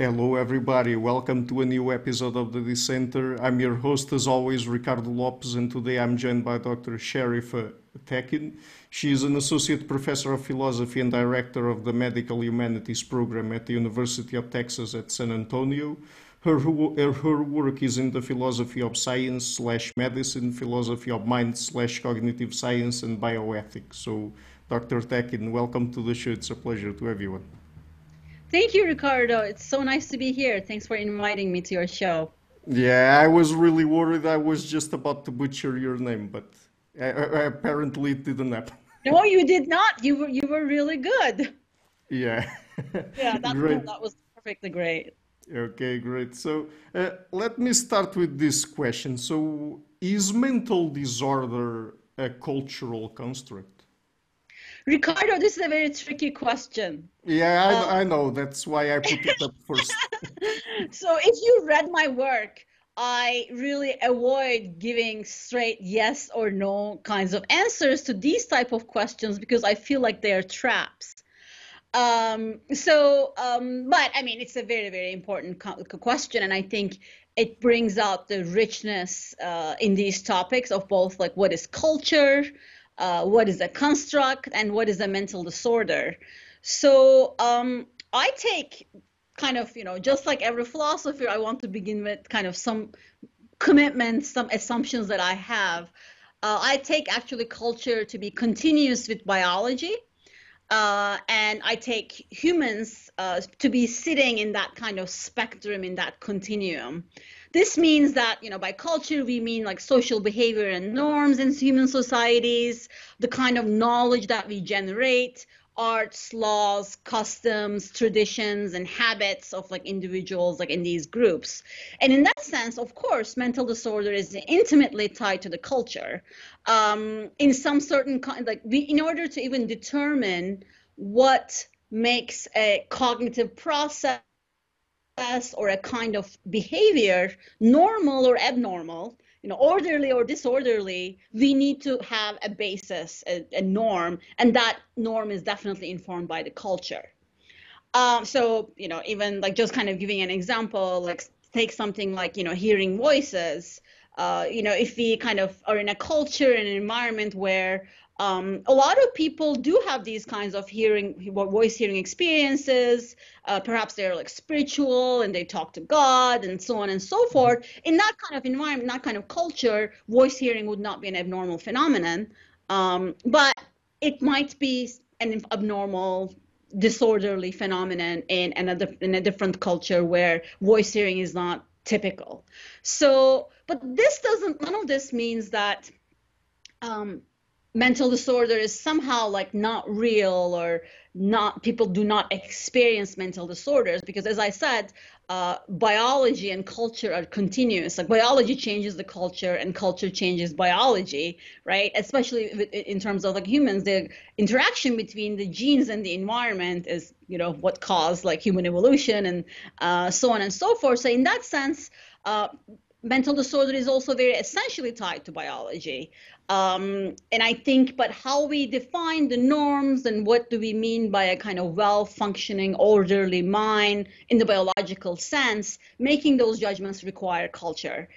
Hello, everybody. Welcome to a new episode of the Dissenter. I'm your host, as always, Ricardo Lopes, and today I'm joined by Dr. Şerife uh, Tekin. She is an associate professor of philosophy and director of the Medical Humanities program at the University of Texas at San Antonio. Her, her, uh, her work is in the philosophy of science slash medicine, philosophy of mind slash cognitive science, and bioethics. So, Dr. Tekin, welcome to the show. It's a pleasure to you. Thank you, Ricardo. It's so nice to be here. Thanks for inviting me to your show. Yeah, I was really worried. I was just about to butcher your name, but I, I, apparently it didn't happen. No, you did not. You were you were really good. Yeah. yeah, that, great. that was perfectly great. Okay, great. So uh, let me start with this question. So, is mental disorder a cultural construct? Ricardo, this is a very tricky question. Yeah, I, um, I know. That's why I put it up first. so, if you read my work, I really avoid giving straight yes or no kinds of answers to these type of questions because I feel like they are traps. Um, so, um, but I mean, it's a very, very important question, and I think it brings out the richness uh, in these topics of both like what is culture, uh, what is a construct and what is a mental disorder. So um, I take kind of, you know, just like every philosopher, I want to begin with kind of some commitments, some assumptions that I have. Uh, I take actually culture to be continuous with biology. Uh, and I take humans uh, to be sitting in that kind of spectrum, in that continuum. This means that, you know, by culture, we mean like social behavior and norms in human societies, the kind of knowledge that we generate, arts, laws, customs, traditions, and habits of like individuals like in these groups. And in that sense, of course, mental disorder is intimately tied to the culture. Um, in some certain kind, like we, in order to even determine what makes a cognitive process or a kind of behavior normal or abnormal you know orderly or disorderly we need to have a basis a, a norm and that norm is definitely informed by the culture. Um, so you know even like just kind of giving an example like take something like you know hearing voices. Uh, you know if we kind of are in a culture and an environment where um, a lot of people do have these kinds of hearing, voice hearing experiences. Uh, perhaps they're like spiritual and they talk to God and so on and so forth. In that kind of environment, that kind of culture, voice hearing would not be an abnormal phenomenon. Um, but it might be an abnormal, disorderly phenomenon in another in a different culture where voice hearing is not typical. So, but this doesn't. None of this means that. Um, mental disorder is somehow like not real or not people do not experience mental disorders because as i said uh, biology and culture are continuous. Like biology changes the culture and culture changes biology right? Especially in terms of like humans the interaction between the genes and the environment is you know what caused like human evolution and uh, so on and so forth. So in that sense uh, mental disorder is also very essentially tied to biology. Um, and I think, but how we define the norms and what do we mean by a kind of well functioning, orderly mind in the biological sense, making those judgments require culture.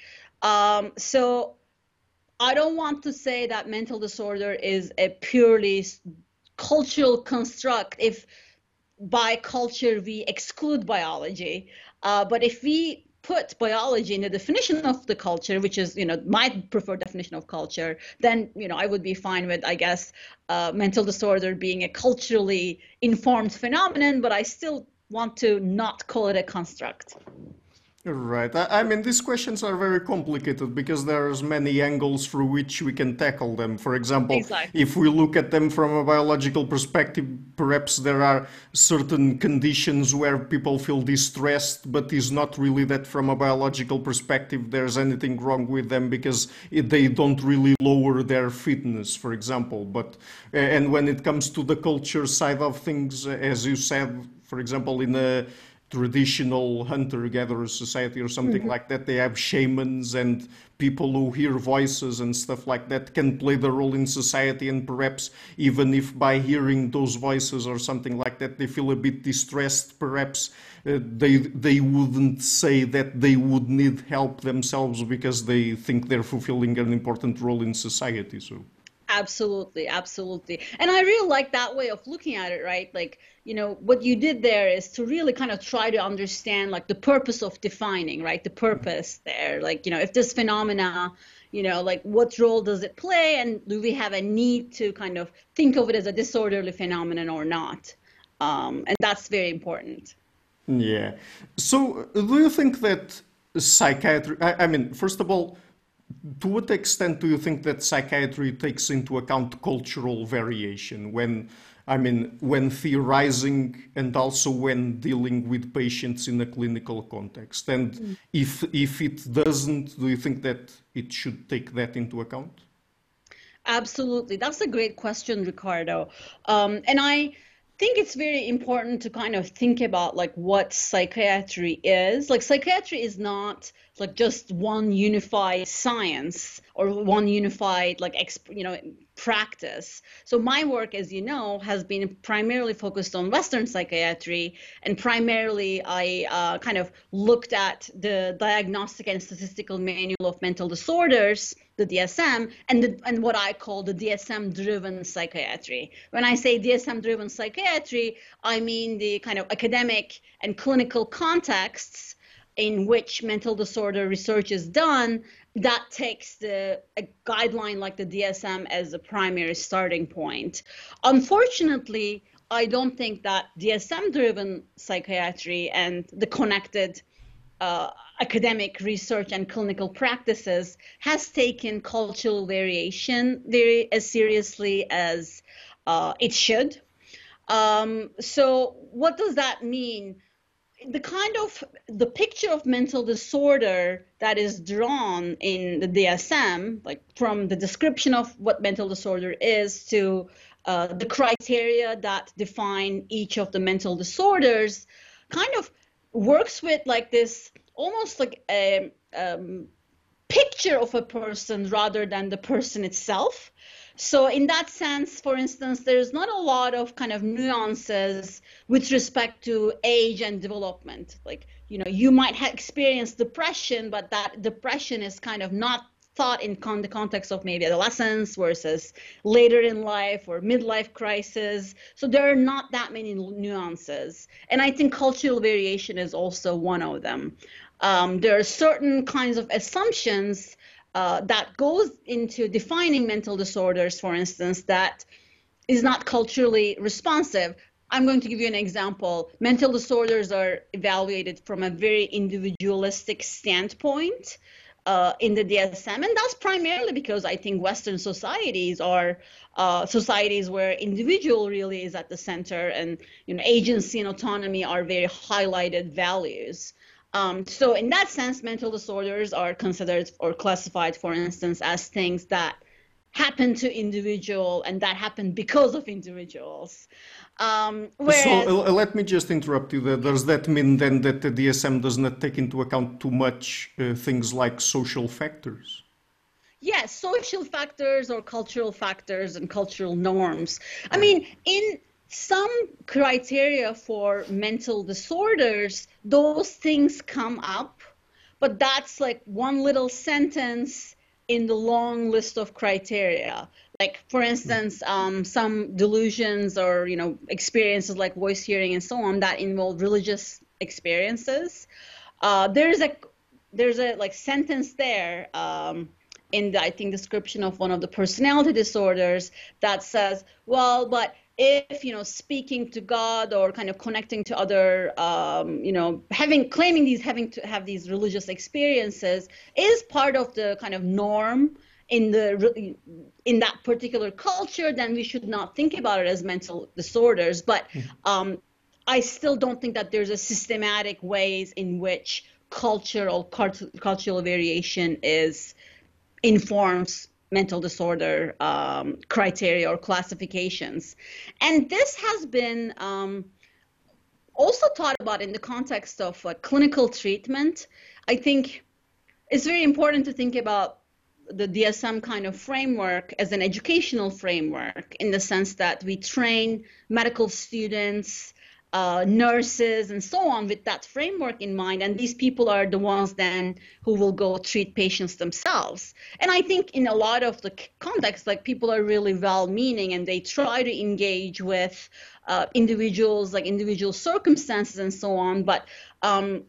Um, so I don't want to say that mental disorder is a purely cultural construct if by culture we exclude biology. Uh, but if we put biology in the definition of the culture, which is, you know, my preferred definition of culture, then, you know, I would be fine with, I guess, uh, mental disorder being a culturally informed phenomenon, but I still want to not call it a construct. Right. I mean, these questions are very complicated because there's many angles through which we can tackle them. For example, exactly. if we look at them from a biological perspective, perhaps there are certain conditions where people feel distressed, but it's not really that from a biological perspective there's anything wrong with them because it, they don't really lower their fitness, for example. But and when it comes to the culture side of things, as you said, for example, in a traditional hunter-gatherer society or something mm-hmm. like that. They have shamans and people who hear voices and stuff like that can play the role in society. And perhaps even if by hearing those voices or something like that they feel a bit distressed perhaps uh, they they wouldn't say that they would need help themselves because they think they're fulfilling an important role in society. So Absolutely, absolutely. And I really like that way of looking at it, right? Like, you know, what you did there is to really kind of try to understand like the purpose of defining, right? The purpose there. Like, you know, if this phenomena, you know, like what role does it play and do we have a need to kind of think of it as a disorderly phenomenon or not? Um, and that's very important. Yeah. So, do you think that psychiatry, I, I mean, first of all, to what extent do you think that psychiatry takes into account cultural variation when I mean, when theorizing and also when dealing with patients in a clinical context. And mm. if if it doesn't, do you think that it should take that into account? Absolutely, that's a great question, Ricardo. Um, and I think it's very important to kind of think about like what psychiatry is. Like psychiatry is not like just one unified science or one unified like exp- you know practice. So my work as you know has been primarily focused on western psychiatry and primarily i uh, kind of looked at the diagnostic and statistical manual of mental disorders the dsm and the, and what i call the dsm driven psychiatry. When i say dsm driven psychiatry i mean the kind of academic and clinical contexts in which mental disorder research is done, that takes the a guideline like the DSM as a primary starting point. Unfortunately, I don't think that DSM-driven psychiatry and the connected uh, academic research and clinical practices has taken cultural variation very as seriously as uh, it should. Um, so, what does that mean? The kind of the picture of mental disorder that is drawn in the DSM, like from the description of what mental disorder is to uh, the criteria that define each of the mental disorders, kind of works with like this almost like a um, picture of a person rather than the person itself. So in that sense, for instance, there's not a lot of kind of nuances with respect to age and development. Like, you know, you might have experienced depression, but that depression is kind of not thought in con- the context of maybe adolescence versus later in life or midlife crisis. So there are not that many nuances. And I think cultural variation is also one of them. Um, there are certain kinds of assumptions uh, that goes into defining mental disorders, for instance, that is not culturally responsive. I'm going to give you an example. Mental disorders are evaluated from a very individualistic standpoint uh, in the DSM, and that's primarily because I think Western societies are uh, societies where individual really is at the center, and you know agency and autonomy are very highlighted values. Um, so in that sense, mental disorders are considered or classified, for instance, as things that happen to individual and that happen because of individuals. Um, whereas... So uh, let me just interrupt you there. Does that mean then that the DSM does not take into account too much uh, things like social factors? Yes, social factors or cultural factors and cultural norms. I mean, in some criteria for mental disorders, those things come up, but that's like one little sentence in the long list of criteria. Like, for instance, um, some delusions or you know experiences like voice hearing and so on that involve religious experiences. Uh, there's a there's a like sentence there um, in the I think description of one of the personality disorders that says, well, but if you know speaking to god or kind of connecting to other um, you know having claiming these having to have these religious experiences is part of the kind of norm in the in that particular culture then we should not think about it as mental disorders but hmm. um, i still don't think that there's a systematic ways in which cultural cultural variation is informs mental disorder um, criteria or classifications. And this has been um, also thought about in the context of uh, clinical treatment, I think it's very important to think about the DSM kind of framework as an educational framework in the sense that we train medical students, uh, nurses, and so on with that framework in mind. And these people are the ones then who will go treat patients themselves. And I think in a lot of the contexts, like people are really well meaning and they try to engage with uh, individuals, like individual circumstances and so on. But um,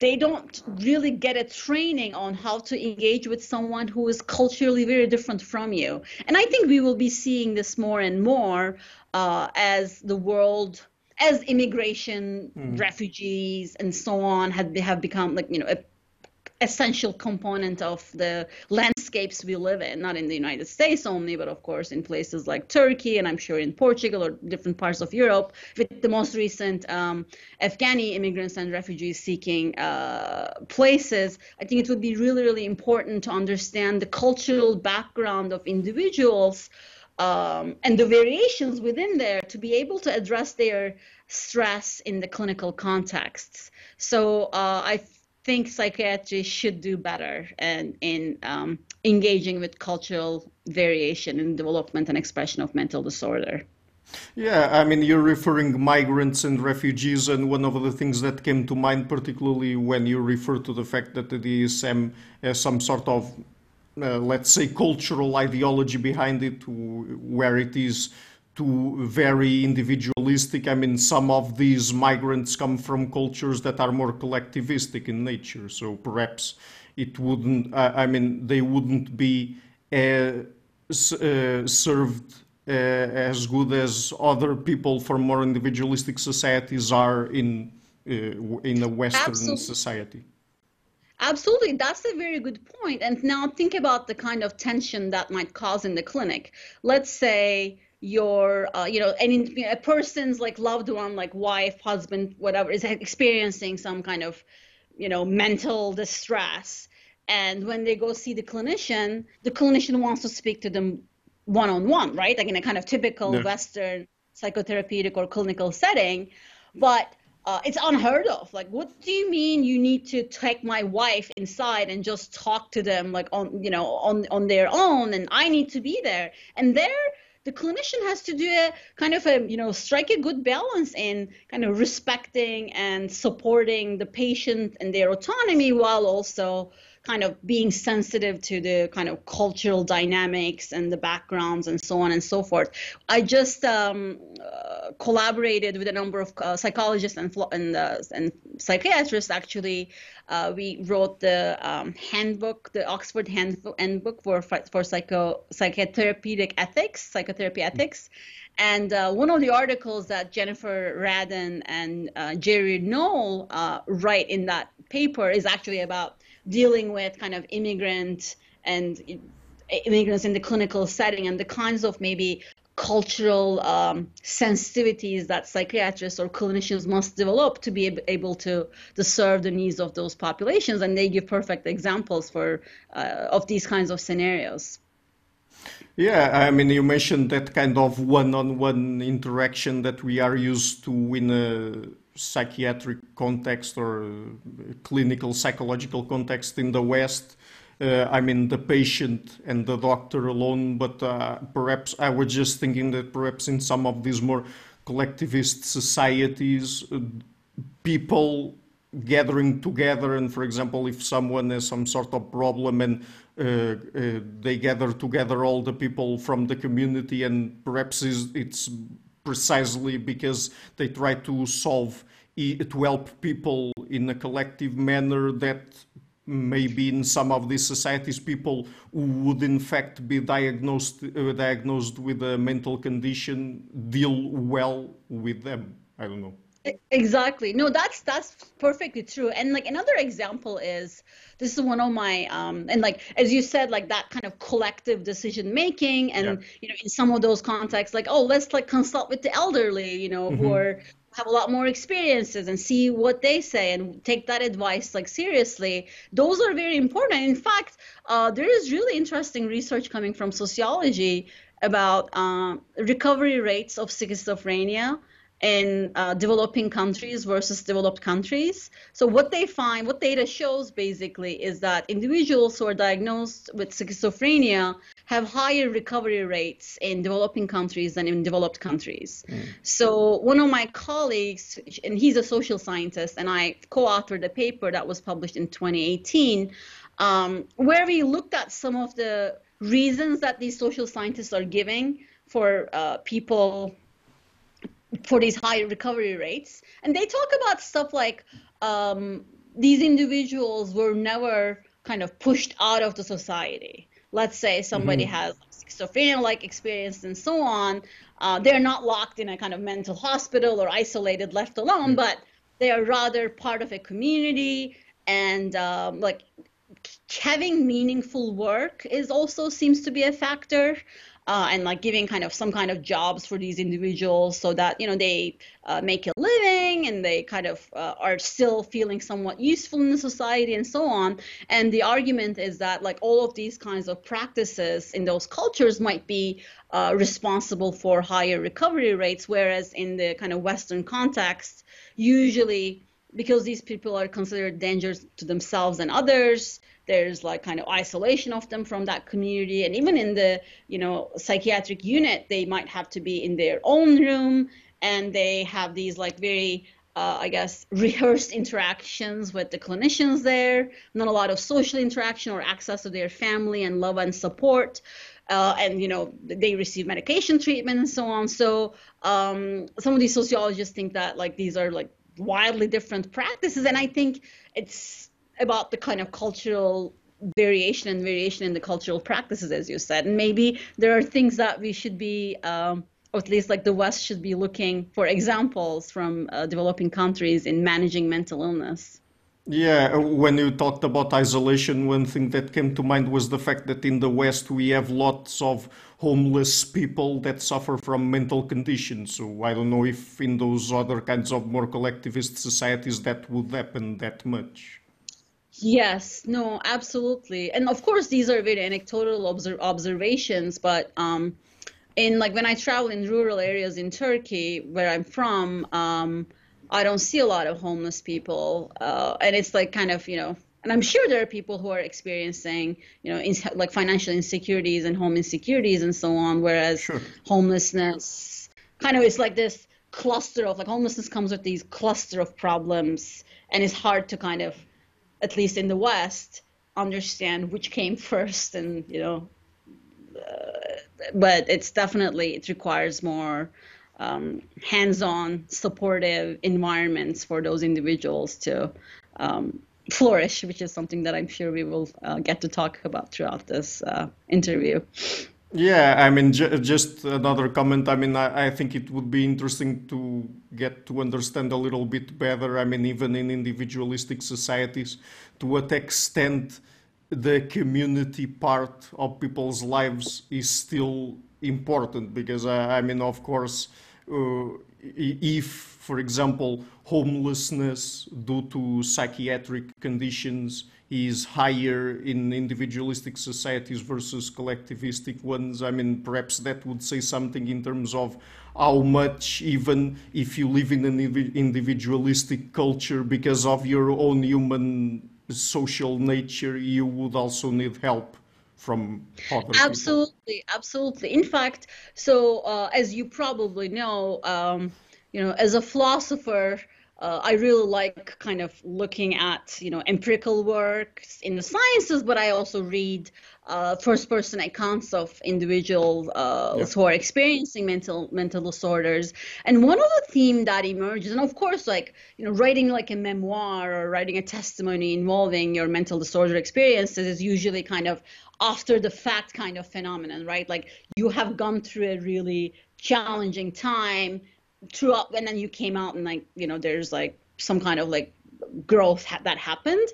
they don't really get a training on how to engage with someone who is culturally very different from you. And I think we will be seeing this more and more uh, as the world, as immigration, mm. refugees, and so on have have become like you know a essential component of the landscapes we live in, not in the United States only, but of course in places like Turkey and I'm sure in Portugal or different parts of Europe, with the most recent um, Afghani immigrants and refugees seeking uh, places. I think it would be really, really important to understand the cultural background of individuals. Um, and the variations within there to be able to address their stress in the clinical contexts. So uh, I think psychiatry should do better and in um, engaging with cultural variation in development and expression of mental disorder. Yeah, I mean, you're referring migrants and refugees, and one of the things that came to mind, particularly when you refer to the fact that the DSM has some sort of, uh, let's say, cultural ideology behind it, where it is to very individualistic. I mean, some of these migrants come from cultures that are more collectivistic in nature. So perhaps it wouldn't, uh, I mean, they wouldn't be uh, uh, served uh, as good as other people from more individualistic societies are in, in a Western Absolutely. society. Absolutely, that's a very good point. And now think about the kind of tension that might cause in the clinic. Let's say your uh, you know any a person's like loved one like wife husband whatever is experiencing some kind of you know mental distress and when they go see the clinician the clinician wants to speak to them one on one right like in a kind of typical yeah. western psychotherapeutic or clinical setting but uh, it's unheard of. Like, what do you mean you need to take my wife inside and just talk to them like on, you know, on on their own, and I need to be there? And there, the clinician has to do a kind of a you know strike a good balance in kind of respecting and supporting the patient and their autonomy while also kind of being sensitive to the kind of cultural dynamics and the backgrounds and so on and so forth. I just um, uh, collaborated with a number of uh, psychologists and and, uh, and psychiatrists. Actually, uh, we wrote the um, handbook, the Oxford handbook for for psycho psychotherapeutic ethics, psychotherapy ethics. And uh, one of the articles that Jennifer Radden and uh, Jerry uh, write in that paper is actually about dealing with kind of immigrant and immigrants in the clinical setting and the kinds of maybe cultural um, sensitivities that psychiatrists or clinicians must develop to be able to, to serve the needs of those populations. And they give perfect examples for uh, of these kinds of scenarios. Yeah i mean you mentioned that kind of one-on-one interaction that we are used to in a psychiatric context or clinical psychological context in the West. Uh, I mean, the patient and the doctor alone, but uh, perhaps I was just thinking that perhaps in some of these more collectivist societies, uh, people gathering together, and for example, if someone has some sort of problem and uh, uh, they gather together all the people from the community, and perhaps it's precisely because they try to solve to help people in a collective manner that maybe in some of these societies people who would in fact be diagnosed uh, diagnosed with a mental condition deal well with them. I don't know. Exactly. No that's that's perfectly true. And like another example is this is one of my um and like as you said like that kind of collective decision making and yeah. you know in some of those contexts like oh let's like consult with the elderly you know mm-hmm. who have a lot more experiences and see what they say and take that advice like seriously those are very important in fact uh, there is really interesting research coming from sociology about uh, recovery rates of schizophrenia in uh, developing countries versus developed countries. So what they find, what data shows basically is that individuals who are diagnosed with schizophrenia have higher recovery rates in developing countries than in developed countries. Mm. So one of my colleagues, and he's a social scientist, and I co-authored a paper that was published in 2018, um, where we looked at some of the reasons that these social scientists are giving for uh, people for these high recovery rates. And they talk about stuff like um, these individuals were never kind of pushed out of the society. Let's say somebody mm-hmm. has schizophrenia like experience and so on. Uh, they're not locked in a kind of mental hospital or isolated, left alone, mm-hmm. but they are rather part of a community and um, like having meaningful work is also seems to be a factor uh, and like giving kind of some kind of jobs for these individuals so that you know they uh, make a living and they kind of uh, are still feeling somewhat useful in the society and so on. And the argument is that like all of these kinds of practices in those cultures might be uh, responsible for higher recovery rates whereas in the kind of western context usually because these people are considered dangerous to themselves and others there's like kind of isolation of them from that community and even in the you know psychiatric unit they might have to be in their own room and they have these like very uh, I guess rehearsed interactions with the clinicians there, not a lot of social interaction or access to their family and love and support. Uh, and you know they receive medication treatment and so on. So um, some of these sociologists think that like these are like wildly different practices, and I think it's about the kind of cultural variation and variation in the cultural practices, as you said. And maybe there are things that we should be, um, or at least like the West should be looking for examples from uh, developing countries in managing mental illness. Yeah, when you talked about isolation, one thing that came to mind was the fact that in the West we have lots of homeless people that suffer from mental conditions. So I don't know if in those other kinds of more collectivist societies that would happen that much. Yes, no, absolutely. And of course, these are very anecdotal observations, but um, in like when I travel in rural areas in Turkey, where I'm from, um, I don't see a lot of homeless people, uh, and it's like kind of you know, and I'm sure there are people who are experiencing you know in, like financial insecurities and home insecurities and so on, whereas sure. homelessness kind of is like this cluster of like homelessness comes with these cluster of problems, and it's hard to kind of at least in the West, understand which came first, and you know, uh, but it's definitely it requires more um, hands-on, supportive environments for those individuals to um, flourish, which is something that I'm sure we will uh, get to talk about throughout this uh, interview. Yeah, I mean, just another comment. I mean, I, I, think it would be interesting to get to understand a little bit better. I mean, even in individualistic societies, to what extent the community part of people's lives is still important. Because, uh, I mean, of course, uh, if, for example, homelessness due to psychiatric conditions is higher in individualistic societies versus collectivistic ones. I mean, perhaps that would say something in terms of how much, even if you live in an individualistic culture, because of your own human social nature, you would also need help from other absolutely absolutely in fact so uh, as you probably know um, you know as a philosopher uh, I really like kind of looking at you know empirical works in the sciences, but I also read uh, first-person accounts of individuals uh, yeah. who are experiencing mental mental disorders. And one of the theme that emerges, and of course, like you know, writing like a memoir or writing a testimony involving your mental disorder experiences is usually kind of after the fact kind of phenomenon, right? Like you have gone through a really challenging time throughout and then you came out and like you know there's like some kind of like growth ha- that happened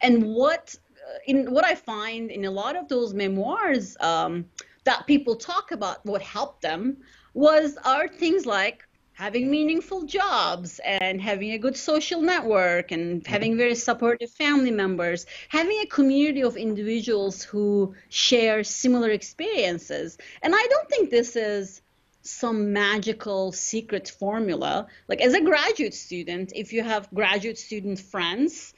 and what uh, in what i find in a lot of those memoirs um, that people talk about what helped them was are things like having meaningful jobs and having a good social network and mm-hmm. having very supportive family members having a community of individuals who share similar experiences and i don't think this is some magical secret formula. Like as a graduate student, if you have graduate student friends,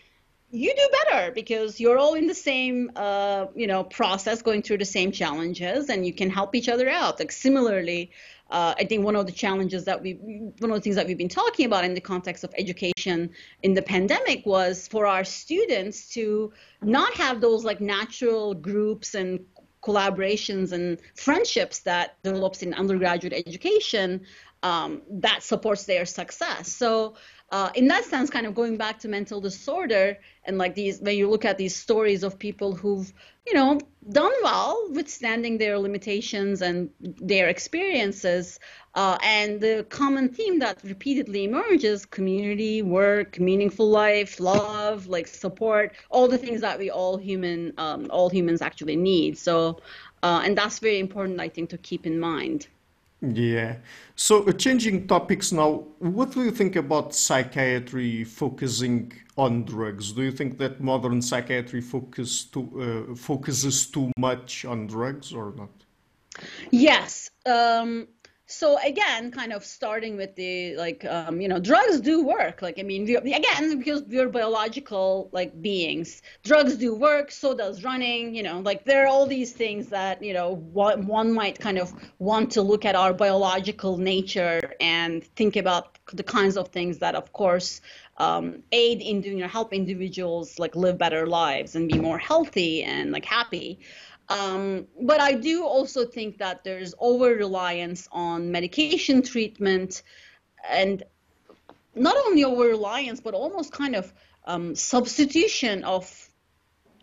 you do better because you're all in the same uh, you know process going through the same challenges and you can help each other out like similarly uh, i think one of the challenges that we one of the things that we've been talking about in the context of education in the pandemic was for our students to not have those like natural groups and collaborations and friendships that develops in undergraduate education um, that supports their success. So uh, in that sense, kind of going back to mental disorder and like these, when you look at these stories of people who've, you know, done well, withstanding their limitations and their experiences, uh, and the common theme that repeatedly emerges: community, work, meaningful life, love, like support, all the things that we all human, um, all humans actually need. So, uh, and that's very important, I think, to keep in mind. Yeah. So, uh, changing topics now, what do you think about psychiatry focusing on drugs? Do you think that modern psychiatry focus to, uh, focuses too much on drugs or not? Yes. Um, so again kind of starting with the like um, you know drugs do work. Like i mean we, again because we're biological like beings drugs do work so does running you know like there are all these things that you know one, might kind of want to look at our biological nature and think about the kinds of things that of course um, aid in doing or help individuals like live better lives and be more healthy and like happy um, but I do also think that there's over reliance on medication treatment and not only over reliance, but almost kind of um, substitution of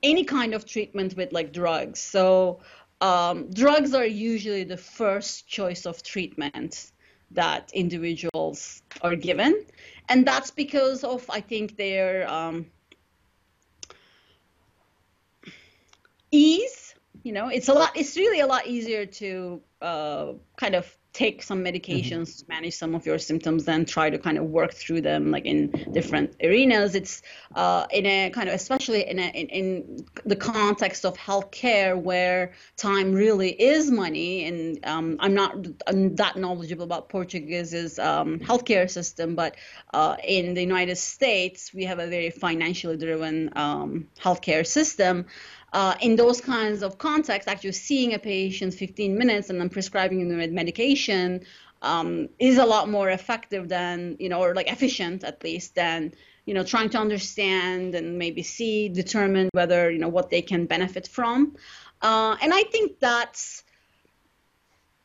any kind of treatment with like drugs. So um, drugs are usually the first choice of treatment that individuals are given. And that's because of, I think, their um, ease you know it's a lot it's really a lot easier to uh, kind of take some medications mm-hmm. manage some of your symptoms then try to kind of work through them like in different arenas it's uh, in a kind of especially in, a, in, in the context of healthcare where time really is money and um, i'm not I'm that knowledgeable about portuguese's um, healthcare system but uh, in the united states we have a very financially driven um, healthcare system uh, in those kinds of contexts, actually seeing a patient 15 minutes and then prescribing them medication um, is a lot more effective than, you know, or like efficient at least than, you know, trying to understand and maybe see, determine whether, you know, what they can benefit from. Uh, and I think that's,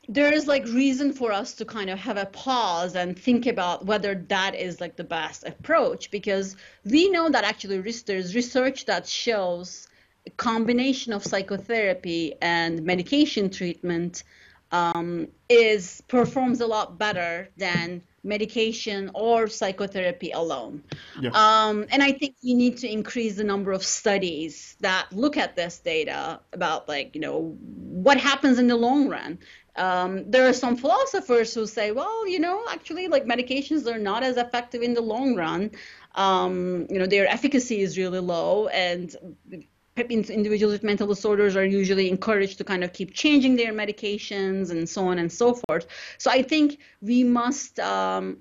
there is like reason for us to kind of have a pause and think about whether that is like the best approach because we know that actually there's research that shows combination of psychotherapy and medication treatment um, is performs a lot better than medication or psychotherapy alone. Yeah. Um, and I think we need to increase the number of studies that look at this data about like, you know, what happens in the long run. Um, there are some philosophers who say, well, you know, actually like medications are not as effective in the long run. Um, you know, their efficacy is really low and individuals with mental disorders are usually encouraged to kind of keep changing their medications and so on and so forth. So I think we must um,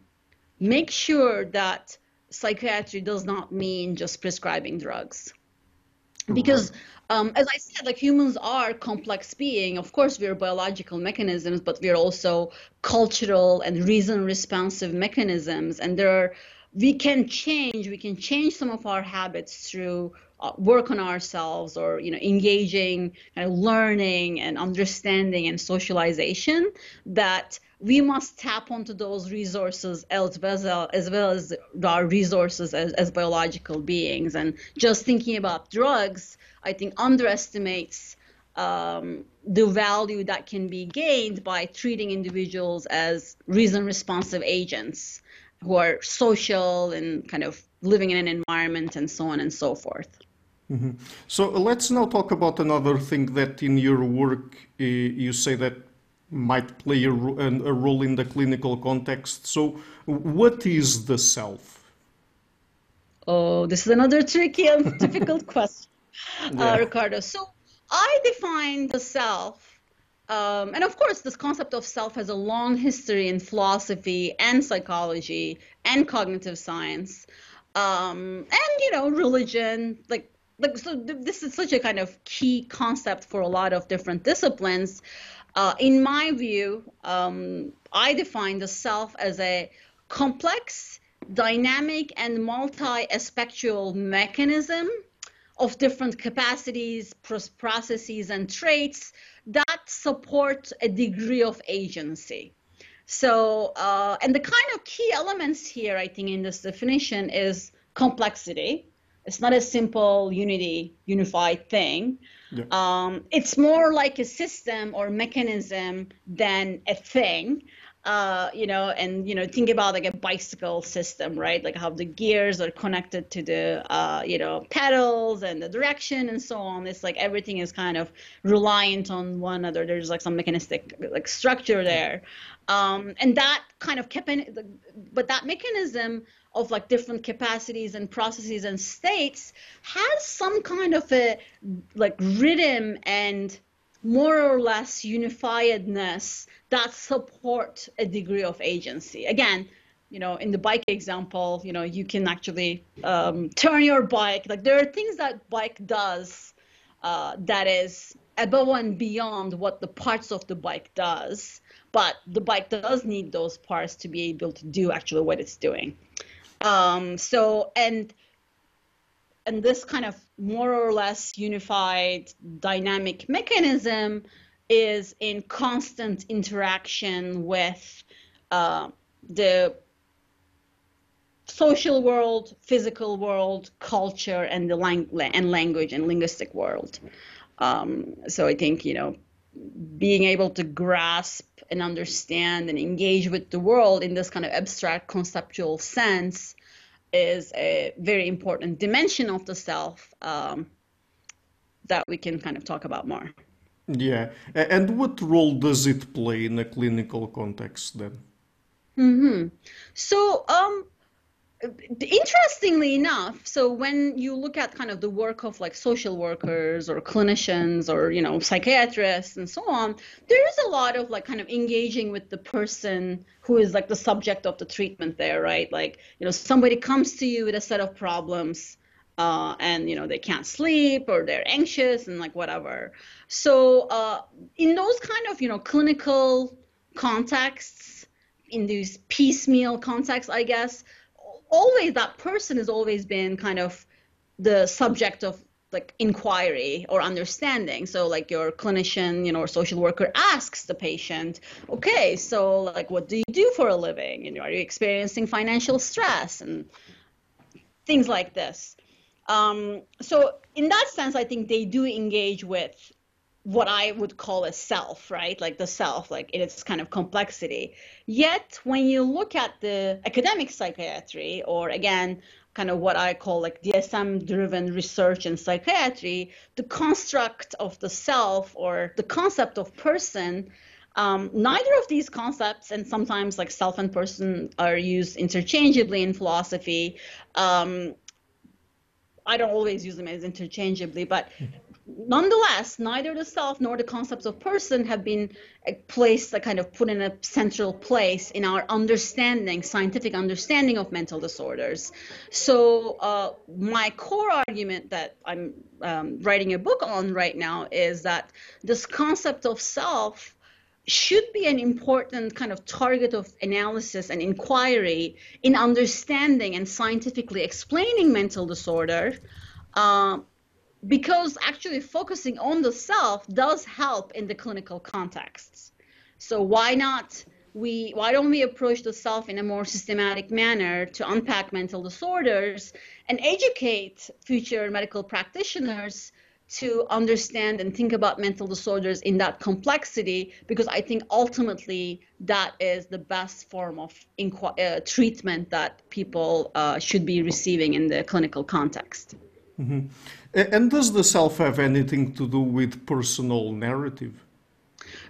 make sure that psychiatry does not mean just prescribing drugs. Because um, as I said, like humans are complex being. Of course, we are biological mechanisms, but we are also cultural and reason responsive mechanisms. And there are, we can change, we can change some of our habits through uh, work on ourselves or you know engaging kind of learning and understanding and socialization that we must tap onto those resources as well as, well as our resources as, as biological beings and just thinking about drugs i think underestimates um, the value that can be gained by treating individuals as reason responsive agents who are social and kind of living in an environment and so on and so forth. Mm-hmm. So let's now talk about another thing that in your work uh, you say that might play a, a, role in the clinical context. So, what is the self? Oh, this is another tricky and difficult question, uh, yeah. uh, Ricardo. So, I define the self um, and of course, this concept of self has a long history in philosophy and psychology and cognitive science, um, and you know, religion. Like, like so, th- this is such a kind of key concept for a lot of different disciplines. Uh, in my view, um, I define the self as a complex, dynamic, and multi-aspectual mechanism of different capacities, processes, and traits that support a degree of agency. So, uh, and the kind of key elements here, I think, in this definition is complexity. It's not a simple unity, unified thing. Yeah. Um, it's more like a system or mechanism than a thing uh, you know, and you know, think about like a bicycle system, right? Like how the gears are connected to the, uh, you know, pedals and the direction and so on. It's like everything is kind of reliant on one another. There's like some mechanistic like structure there, um, and that kind of kept, in, but that mechanism of like different capacities and processes and states has some kind of a like rhythm and more or less unifiedness that support a degree of agency. Again, you know, in the bike example, you know, you can actually um, turn your bike. Like there are things that bike does uh, that is above and beyond what the parts of the bike does. But the bike does need those parts to be able to do actually what it's doing. Um, so and and this kind of more or less unified dynamic mechanism is in constant interaction with uh, the social world, physical world, culture, and the lang- and language and linguistic world. Um, so I think you know, being able to grasp and understand and engage with the world in this kind of abstract conceptual sense is a very important dimension of the self um, that we can kind of talk about more. Yeah, and what role does it play in a clinical context then? Mm-hmm. So, um, interestingly enough so when you look at kind of the work of like social workers or clinicians or you know psychiatrists and so on there is a lot of like kind of engaging with the person who is like the subject of the treatment there right? Like you know somebody comes to you with a set of problems uh, and you know they can't sleep or they're anxious and like whatever. So uh, in those kind of you know clinical contexts in these piecemeal contexts i guess always that person has always been kind of the subject of like inquiry or understanding. So like your clinician you know or social worker asks the patient okay so like what do you do for a living? You know are you experiencing financial stress? And things like this. Um, so in that sense i think they do engage with what I would call a self, right? Like the self, like in its kind of complexity. Yet, when you look at the academic psychiatry, or again, kind of what I call like DSM driven research in psychiatry, the construct of the self or the concept of person. Um, neither of these concepts, and sometimes like self and person, are used interchangeably in philosophy. Um, I don't always use them as interchangeably, but nonetheless, neither the self nor the concepts of person have been placed, kind of put in a central place in our understanding, scientific understanding of mental disorders. So, uh, my core argument that I'm um, writing a book on right now is that this concept of self should be an important kind of target of analysis and inquiry in understanding and scientifically explaining mental disorder. Uh, because actually focusing on the self does help in the clinical contexts. So why not we why don't we approach the self in a more systematic manner to unpack mental disorders and educate future medical practitioners to understand and think about mental disorders in that complexity because I think ultimately that is the best form of uh, treatment that people uh, should be receiving in the clinical context. Mm-hmm. And does the self have anything to do with personal narrative?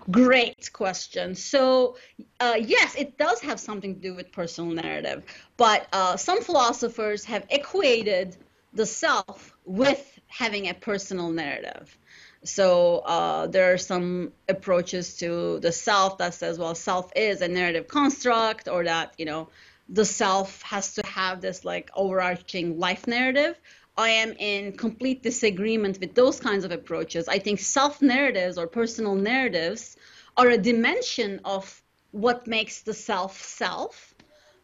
Great question. So, uh, yes, it does have something to do with personal narrative, but uh, some philosophers have equated the self with having a personal narrative. So uh, there are some approaches to the self that says, well, self is a narrative construct, or that you know the self has to have this like overarching life narrative. I am in complete disagreement with those kinds of approaches. I think self narratives or personal narratives are a dimension of what makes the self self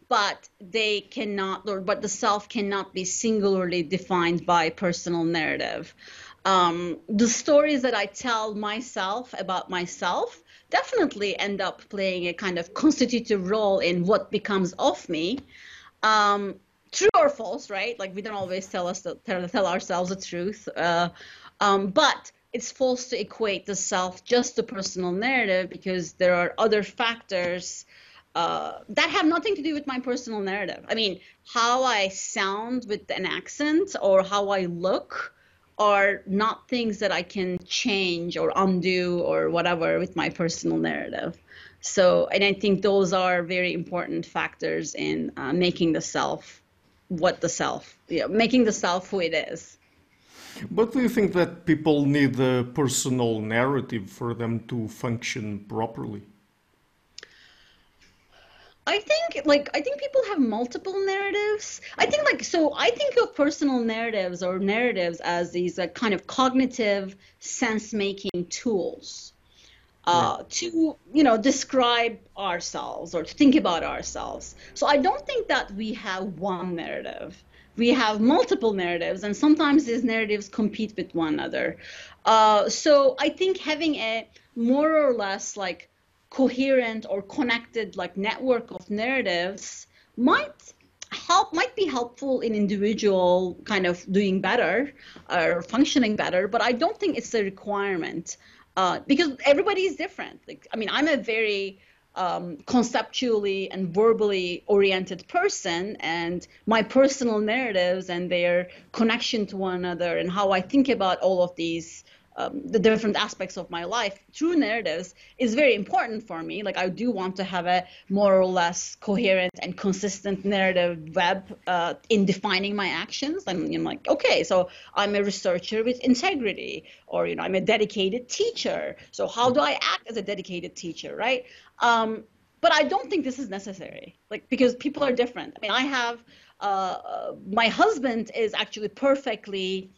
but they cannot or but the self cannot be singularly defined by personal narrative um, the stories that i tell myself about myself definitely end up playing a kind of constitutive role in what becomes of me um, true or false right like we don't always tell us tell, tell ourselves the truth uh, um, but it's false to equate the self just to personal narrative because there are other factors uh, that have nothing to do with my personal narrative. I mean, how I sound with an accent or how I look are not things that I can change or undo or whatever with my personal narrative. So, and I think those are very important factors in uh, making the self what the self, you know, making the self who it is. But do you think that people need a personal narrative for them to function properly? I think like I think people have multiple narratives. I think like so I think of personal narratives or narratives as these like kind of cognitive sense making tools. Uh, to you know describe ourselves or to think about ourselves. So i don't think that we have one narrative. We have multiple narratives and sometimes these narratives compete with one another. Uh, so i think having a more or less like coherent or connected like network of narratives might help might be helpful in individual kind of doing better or functioning better but i don't think it's a requirement uh, because everybody is different. Like i mean i'm a very um, conceptually and verbally oriented person and my personal narratives and their connection to one another and how i think about all of these um, the different aspects of my life through narratives is very important for me. Like I do want to have a more or less coherent and consistent narrative web uh, in defining my actions. I'm, I'm like, okay, so I'm a researcher with integrity, or you know, I'm a dedicated teacher. So how do I act as a dedicated teacher, right? Um, but I don't think this is necessary, like because people are different. I mean, I have uh, uh my husband is actually perfectly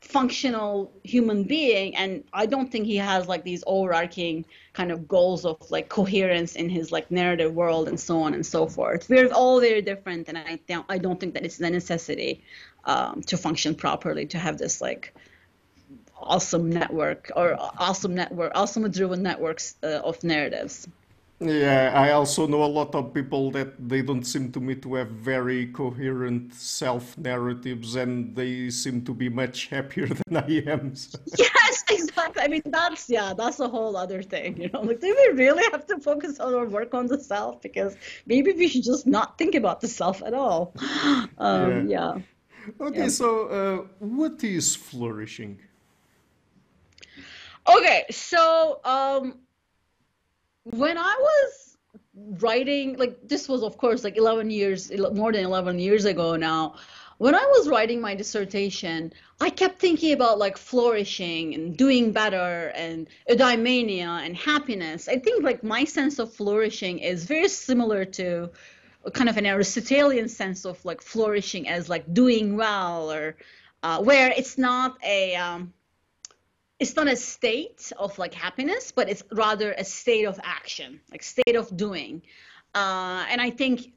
functional human being and i don't think he has like these overarching kind of goals of like coherence in his like narrative world and so on and so forth. We're all very different and i don't i don't think that it's a necessity um, to function properly to have this like awesome network or awesome network awesome driven networks uh, of narratives yeah, I also know a lot of people that they don't seem to me to have very coherent self narratives and they seem to be much happier than I am. So. Yes, exactly. I mean, that's, yeah, that's a whole other thing. You know, like, do we really have to focus on or work on the self? Because maybe we should just not think about the self at all. Um, yeah. yeah. Okay, yeah. so uh, what is flourishing? Okay, so um, when I was writing, like this was of course like 11 years, more than 11 years ago now. When I was writing my dissertation, I kept thinking about like flourishing and doing better and eudaimonia and happiness. I think like my sense of flourishing is very similar to kind of an Aristotelian sense of like flourishing as like doing well or uh, where it's not a um, it's not a state of like happiness, but it's rather a state of action, like state of doing. Uh, and I think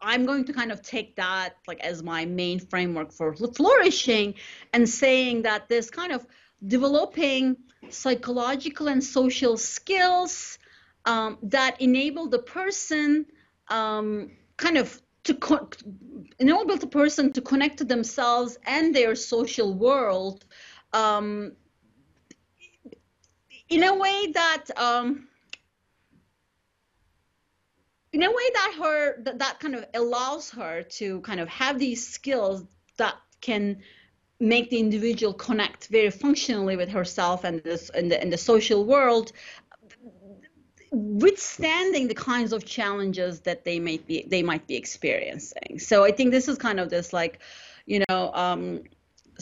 I'm going to kind of take that like as my main framework for flourishing and saying that this kind of developing psychological and social skills um, that enable the person um, kind of to co- enable the person to connect to themselves and their social world um, in a way that um, in a way that her that, that kind of allows her to kind of have these skills that can make the individual connect very functionally with herself and this in the in the social world withstanding the kinds of challenges that they might be they might be experiencing. So i think this is kind of this like you know um,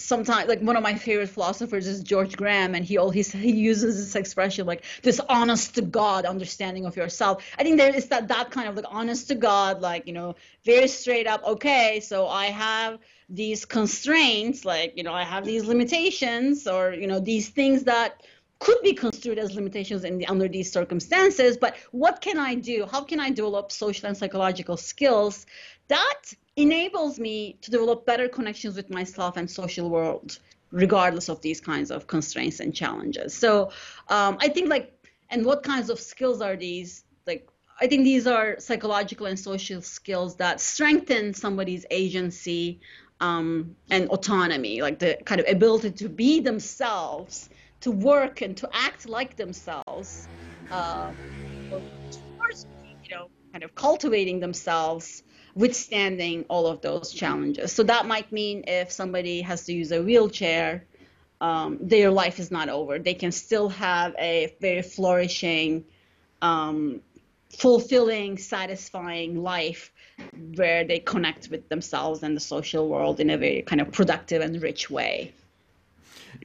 sometimes like one of my favorite philosophers is George Graham and he always he uses this expression like this honest to God understanding of yourself. I think there is that that kind of like honest to God like you know very straight up okay so I have these constraints like you know I have these limitations or you know these things that could be construed as limitations in the, under these circumstances but what can i do how can i develop social and psychological skills that enables me to develop better connections with myself and social world regardless of these kinds of constraints and challenges. So um, i think like and what kinds of skills are these? Like i think these are psychological and social skills that strengthen somebody's agency um, and autonomy like the kind of ability to be themselves to work and to act like themselves, uh, towards, you know, kind of cultivating themselves, withstanding all of those challenges. So that might mean if somebody has to use a wheelchair, um, their life is not over. They can still have a very flourishing, um, fulfilling, satisfying life where they connect with themselves and the social world in a very kind of productive and rich way.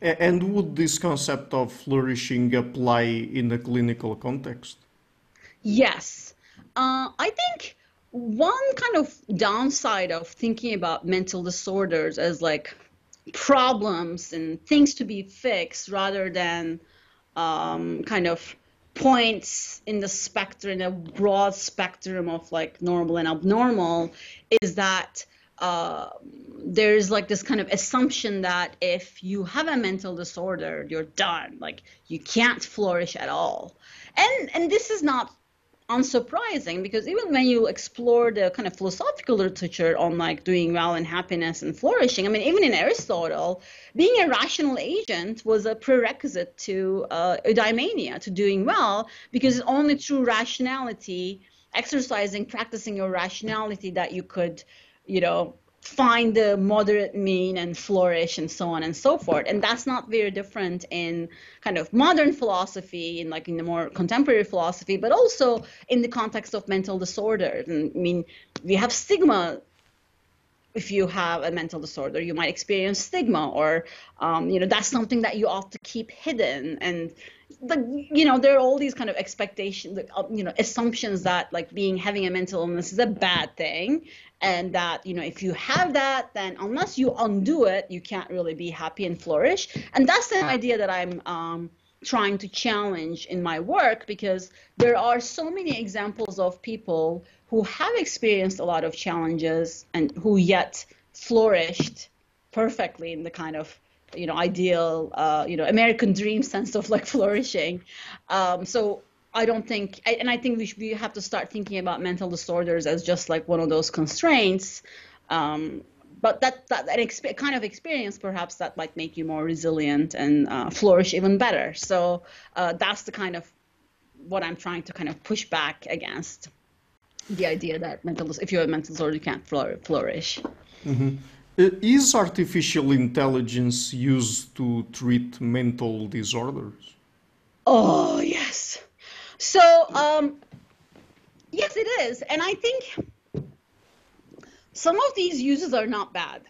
And would this concept of flourishing apply in a clinical context? Yes. Uh, I think one kind of downside of thinking about mental disorders as like problems and things to be fixed rather than um, kind of points in the spectrum, in a broad spectrum of like normal and abnormal, is that uh, there's like this kind of assumption that if you have a mental disorder, you're done. Like you can't flourish at all. And and this is not unsurprising because even when you explore the kind of philosophical literature on like doing well and happiness and flourishing, I mean, even in Aristotle, being a rational agent was a prerequisite to uh, eudaimonia, to doing well, because it's only through rationality, exercising, practicing your rationality, that you could you know, find the moderate mean and flourish and so on and so forth. And that's not very different in kind of modern philosophy, in like in the more contemporary philosophy, but also in the context of mental disorders. And I mean, we have stigma if you have a mental disorder, you might experience stigma, or um, you know that's something that you ought to keep hidden. And the, you know there are all these kind of expectations, uh, you know, assumptions that like being having a mental illness is a bad thing, and that you know if you have that, then unless you undo it, you can't really be happy and flourish. And that's the idea that I'm. Um, trying to challenge in my work because there are so many examples of people who have experienced a lot of challenges and who yet flourished perfectly in the kind of you know ideal uh, you know American dream sense of like flourishing. Um, so I don't think, and I think we should, we have to start thinking about mental disorders as just like one of those constraints. Um, but that that, that exp- kind of experience perhaps that might make you more resilient and uh, flourish even better. So uh, that's the kind of what I'm trying to kind of push back against the idea that mental if you have a mental disorder you can't flourish. Mm-hmm. Uh, is artificial intelligence used to treat mental disorders? Oh yes. So um, yes, it is, and I think some of these uses are not bad.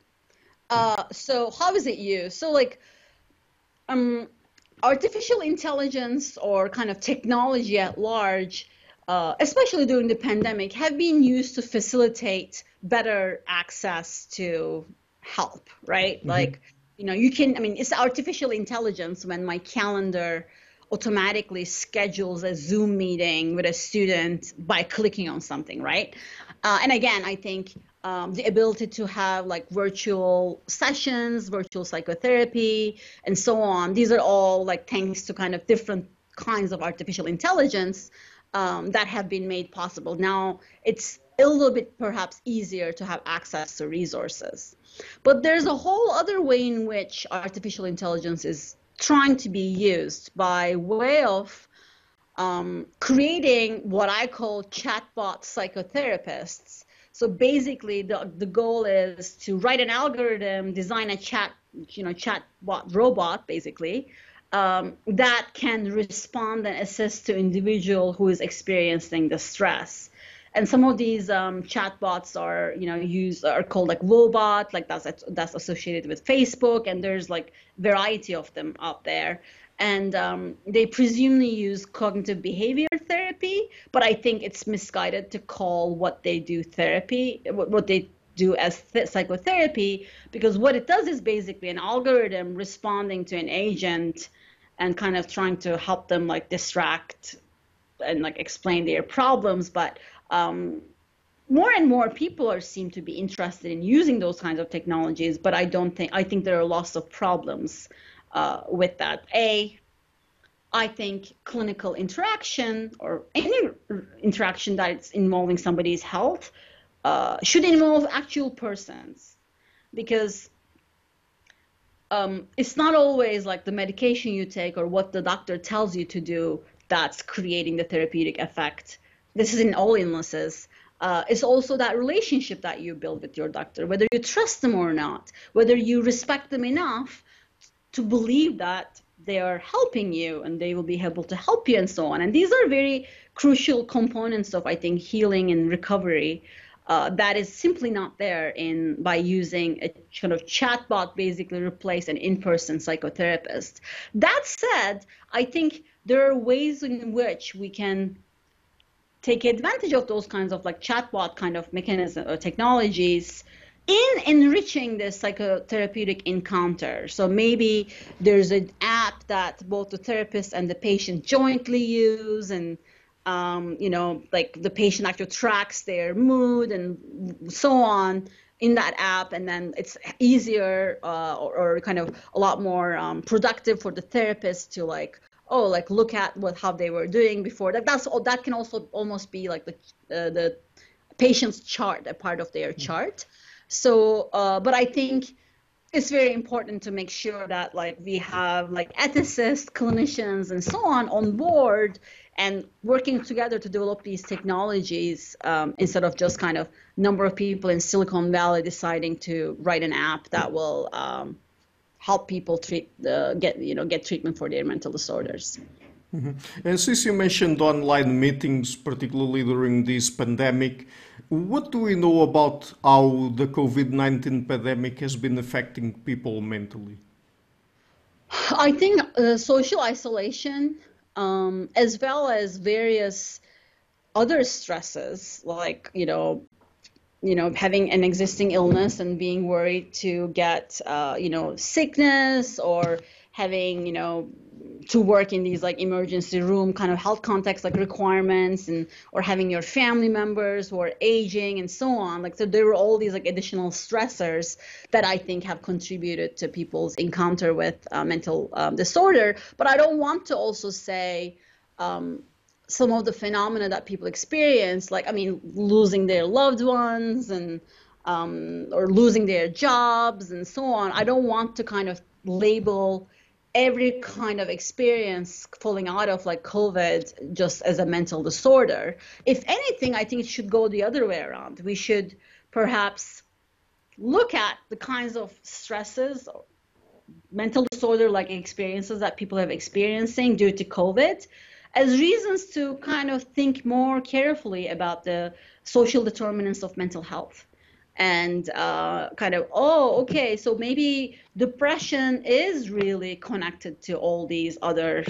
Uh, so how is it used? So like um, artificial intelligence or kind of technology at large uh, especially during the pandemic, have been used to facilitate better access to help, right? Mm-hmm. Like, you know, you can, I mean, it's artificial intelligence when my calendar automatically schedules a Zoom meeting with a student by clicking on something, right? Uh, and again, I think um, the ability to have like virtual sessions, virtual psychotherapy, and so on, these are all like thanks to kind of different kinds of artificial intelligence um, that have been made possible. Now it's a little bit perhaps easier to have access to resources. But there's a whole other way in which artificial intelligence is trying to be used by way of um, creating what I call chatbot psychotherapists. So basically, the, the goal is to write an algorithm, design a chat, you know, chatbot robot, basically, um, that can respond and assist to individual who is experiencing the stress. and some of these um, chatbots are you know used are called like Woebot, like that's that's associated with Facebook, and there's like variety of them out there and um, they presumably use cognitive behavior therapy but i think it's misguided to call what they do therapy what they do as th- psychotherapy because what it does is basically an algorithm responding to an agent and kind of trying to help them like distract and like explain their problems but um, more and more people are seem to be interested in using those kinds of technologies but i don't think i think there are lots of problems uh, with that. A, I think clinical interaction or any interaction that's involving somebody's health uh, should involve actual persons because um, it's not always like the medication you take or what the doctor tells you to do that's creating the therapeutic effect. This is in all illnesses. Uh, it's also that relationship that you build with your doctor, whether you trust them or not, whether you respect them enough to believe that they are helping you and they will be able to help you and so on. And these are very crucial components of, I think, healing and recovery. Uh, that is simply not there in by using a kind of chatbot basically replace an in-person psychotherapist. That said, I think there are ways in which we can take advantage of those kinds of like chatbot kind of mechanism or technologies in enriching the psychotherapeutic encounter. So maybe there's an app that both the therapist and the patient jointly use, and um, you know, like the patient actually tracks their mood and so on in that app, and then it's easier uh, or, or, kind of a lot more um, productive for the therapist to like oh like look at what how they were doing before that that's all that can also almost be like the uh, the patient's chart a part of their mm-hmm. chart so, uh, but I think it's very important to make sure that like we have like ethicists, clinicians, and so on on board and working together to develop these technologies um, instead of just kind of number of people in Silicon Valley deciding to write an app that will um, help people treat uh, get you know get treatment for their mental disorders. Mm-hmm. And since you mentioned online meetings, particularly during this pandemic, what do we know about how the COVID 19 pandemic has been affecting people mentally? I think uh, social isolation, um, as well as various other stresses, like, you know, you know, having an existing illness and being worried to get, uh, you know, sickness or having, you know, to work in these like emergency room kind of health context like requirements and or having your family members who are aging and so on. Like so there were all these like additional stressors that i think have contributed to people's encounter with uh, mental um, disorder. But i don't want to also say um, some of the phenomena that people experience like i mean losing their loved ones and um, or losing their jobs and so on. I don't want to kind of label every kind of experience falling out of like COVID just as a mental disorder. If anything, I think it should go the other way around. We should perhaps look at the kinds of stresses, mental disorder like experiences that people have experiencing due to COVID as reasons to kind of think more carefully about the social determinants of mental health and uh, kind of oh okay so maybe depression is really connected to all these other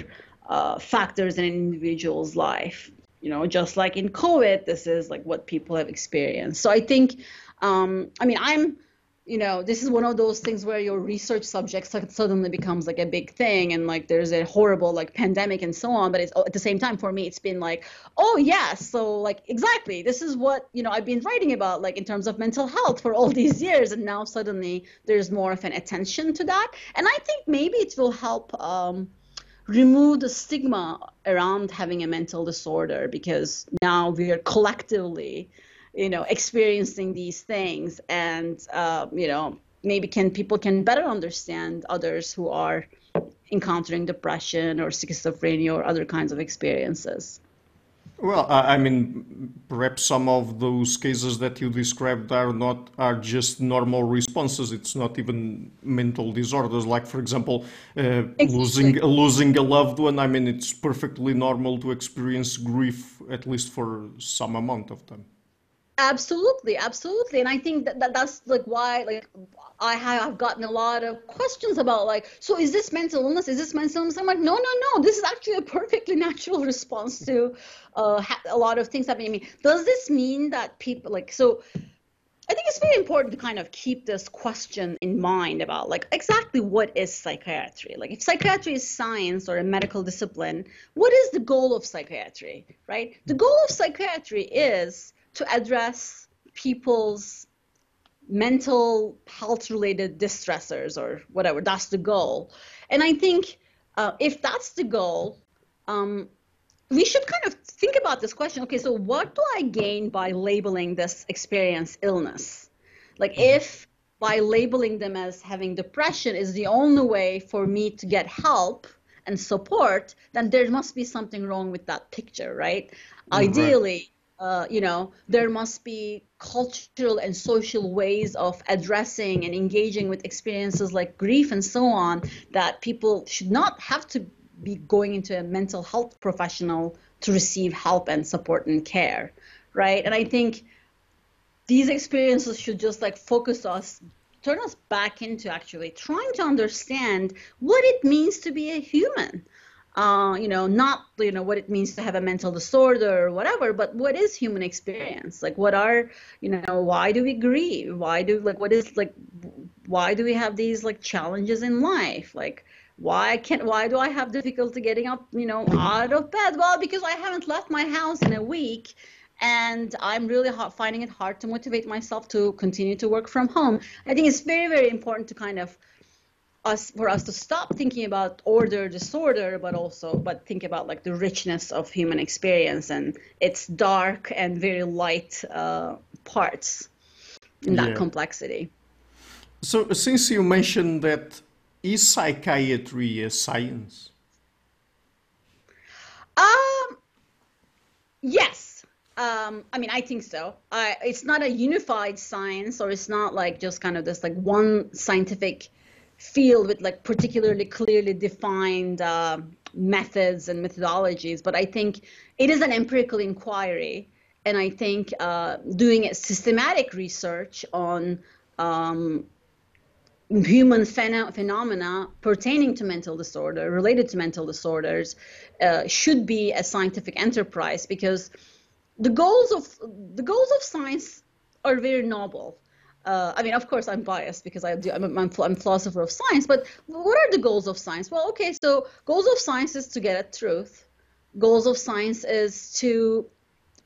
uh, factors in an individual's life. You know just like in covid this is like what people have experienced. So i think um, i mean i'm you know, this is one of those things where your research subject suddenly becomes like a big thing and like there's a horrible like pandemic and so on. But it's at the same time for me, it's been like, oh, yes. So, like, exactly. This is what, you know, I've been writing about like in terms of mental health for all these years. And now suddenly there's more of an attention to that. And I think maybe it will help. Um, remove the stigma around having a mental disorder because now we are collectively you know experiencing these things. And uh, you know maybe can people can better understand others who are encountering depression or schizophrenia or other kinds of experiences. Well i mean perhaps some of those cases that you described are not are just normal responses. It's not even mental disorders. Like for example uh, exactly. losing losing a loved one. I mean it's perfectly normal to experience grief at least for some amount of time Absolutely, absolutely, and I think that, that that's like why like I have gotten a lot of questions about like, so is this mental illness? Is this mental illness? I'm like, no, no, no. This is actually a perfectly natural response to uh, a lot of things happening. I mean, does this mean that people like so? I think it's very important to kind of keep this question in mind about like exactly what is psychiatry? Like if psychiatry is science or a medical discipline, what is the goal of psychiatry, right? The goal of psychiatry is to address people's mental health related distressors or whatever. That's the goal. And I think uh, if that's the goal, um, we should kind of think about this question okay, so what do I gain by labeling this experience illness? Like, mm-hmm. if by labeling them as having depression is the only way for me to get help and support, then there must be something wrong with that picture, right? Mm-hmm. Ideally, uh, you know, there must be cultural and social ways of addressing and engaging with experiences like grief and so on that people should not have to be going into a mental health professional to receive help and support and care, right? And I think these experiences should just like focus us turn us back into actually trying to understand what it means to be a human uh, you know, not you know what it means to have a mental disorder or whatever, but what is human experience? Like, what are you know, why do we grieve? Why do like what is like, why do we have these like challenges in life? Like, why can't why do I have difficulty getting up you know out of bed? Well, because I haven't left my house in a week. And I'm really hard, finding it hard to motivate myself to continue to work from home. I think it's very, very important to kind of us for us to stop thinking about order disorder but also but think about like the richness of human experience and its dark and very light uh, parts in that yeah. complexity so since you mentioned that is psychiatry a science um yes um, I mean, I think so. I, it's not a unified science, or it's not like just kind of this like one scientific field with like particularly clearly defined uh, methods and methodologies, but I think it is an empirical inquiry, and I think uh, doing a systematic research on um, human phen- phenomena pertaining to mental disorder, related to mental disorders, uh, should be a scientific enterprise because the goals of the goals of science are very noble uh, I mean, of course, I'm biased because I do, I'm, a, I'm, a philosopher of science, but what are the goals of science? Well, okay, so goals of science is to get at truth. Goals of science is to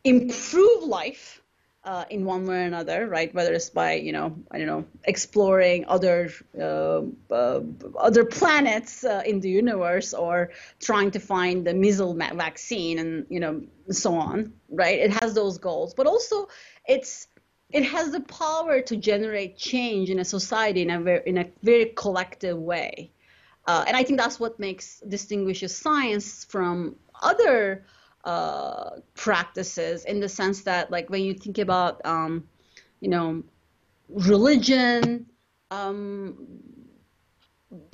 improve life uh, in one way or another, right? Whether it's by, you know, I don't know, exploring other uh, uh other planets uh, in the universe or trying to find the measles vaccine and, you know, so on, right? It has those goals, but also it's it has the power to generate change in a society in a very, in a very collective way. Uh, and I think that's what makes distinguishes science from other uh, practices in the sense that, like, when you think about, um, you know, religion, um,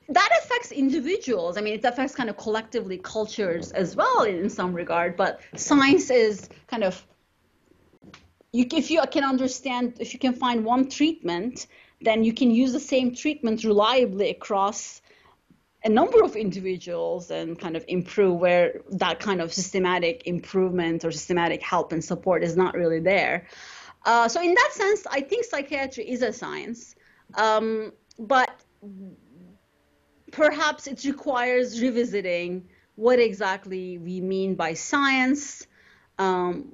that affects individuals. I mean, it affects kind of collectively cultures as well in, in some regard. But science is kind of you, if you can understand, if you can find one treatment, then you can use the same treatment reliably across a number of individuals and kind of improve where that kind of systematic improvement or systematic help and support is not really there. Uh, so in that sense, I think psychiatry is a science, um, but perhaps it requires revisiting what exactly we mean by science, um,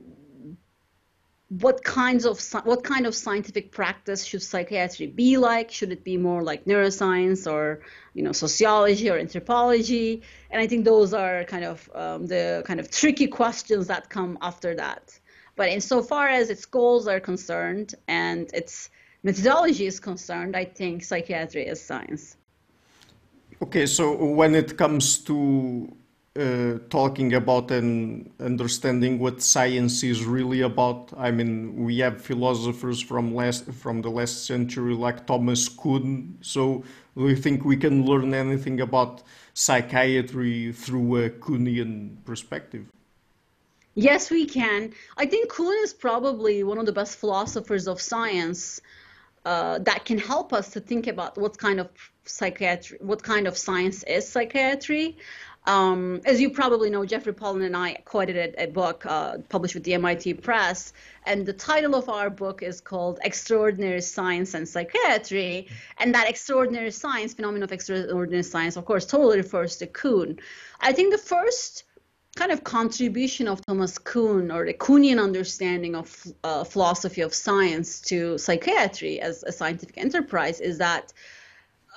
what kinds of what kind of scientific practice should psychiatry be like? Should it be more like neuroscience or you know sociology or anthropology? And i think those are kind of um, the kind of tricky questions that come after that. But insofar as its goals are concerned and its methodology is concerned i think psychiatry is science. Okay so when it comes to uh, talking about and understanding what science is really about. I mean, we have philosophers from last from the last century like Thomas Kuhn. So, do you think we can learn anything about psychiatry through a Kuhnian perspective? Yes, we can. I think Kuhn is probably one of the best philosophers of science uh, that can help us to think about what kind of psychiatry, what kind of science is psychiatry. Um, as you probably know, Jeffrey Poland and I co-edited a book uh, published with the MIT Press, and the title of our book is called "Extraordinary Science and Psychiatry." And that extraordinary science, phenomenon of extraordinary science, of course, totally refers to Kuhn. I think the first kind of contribution of Thomas Kuhn or the Kuhnian understanding of uh, philosophy of science to psychiatry as a scientific enterprise is that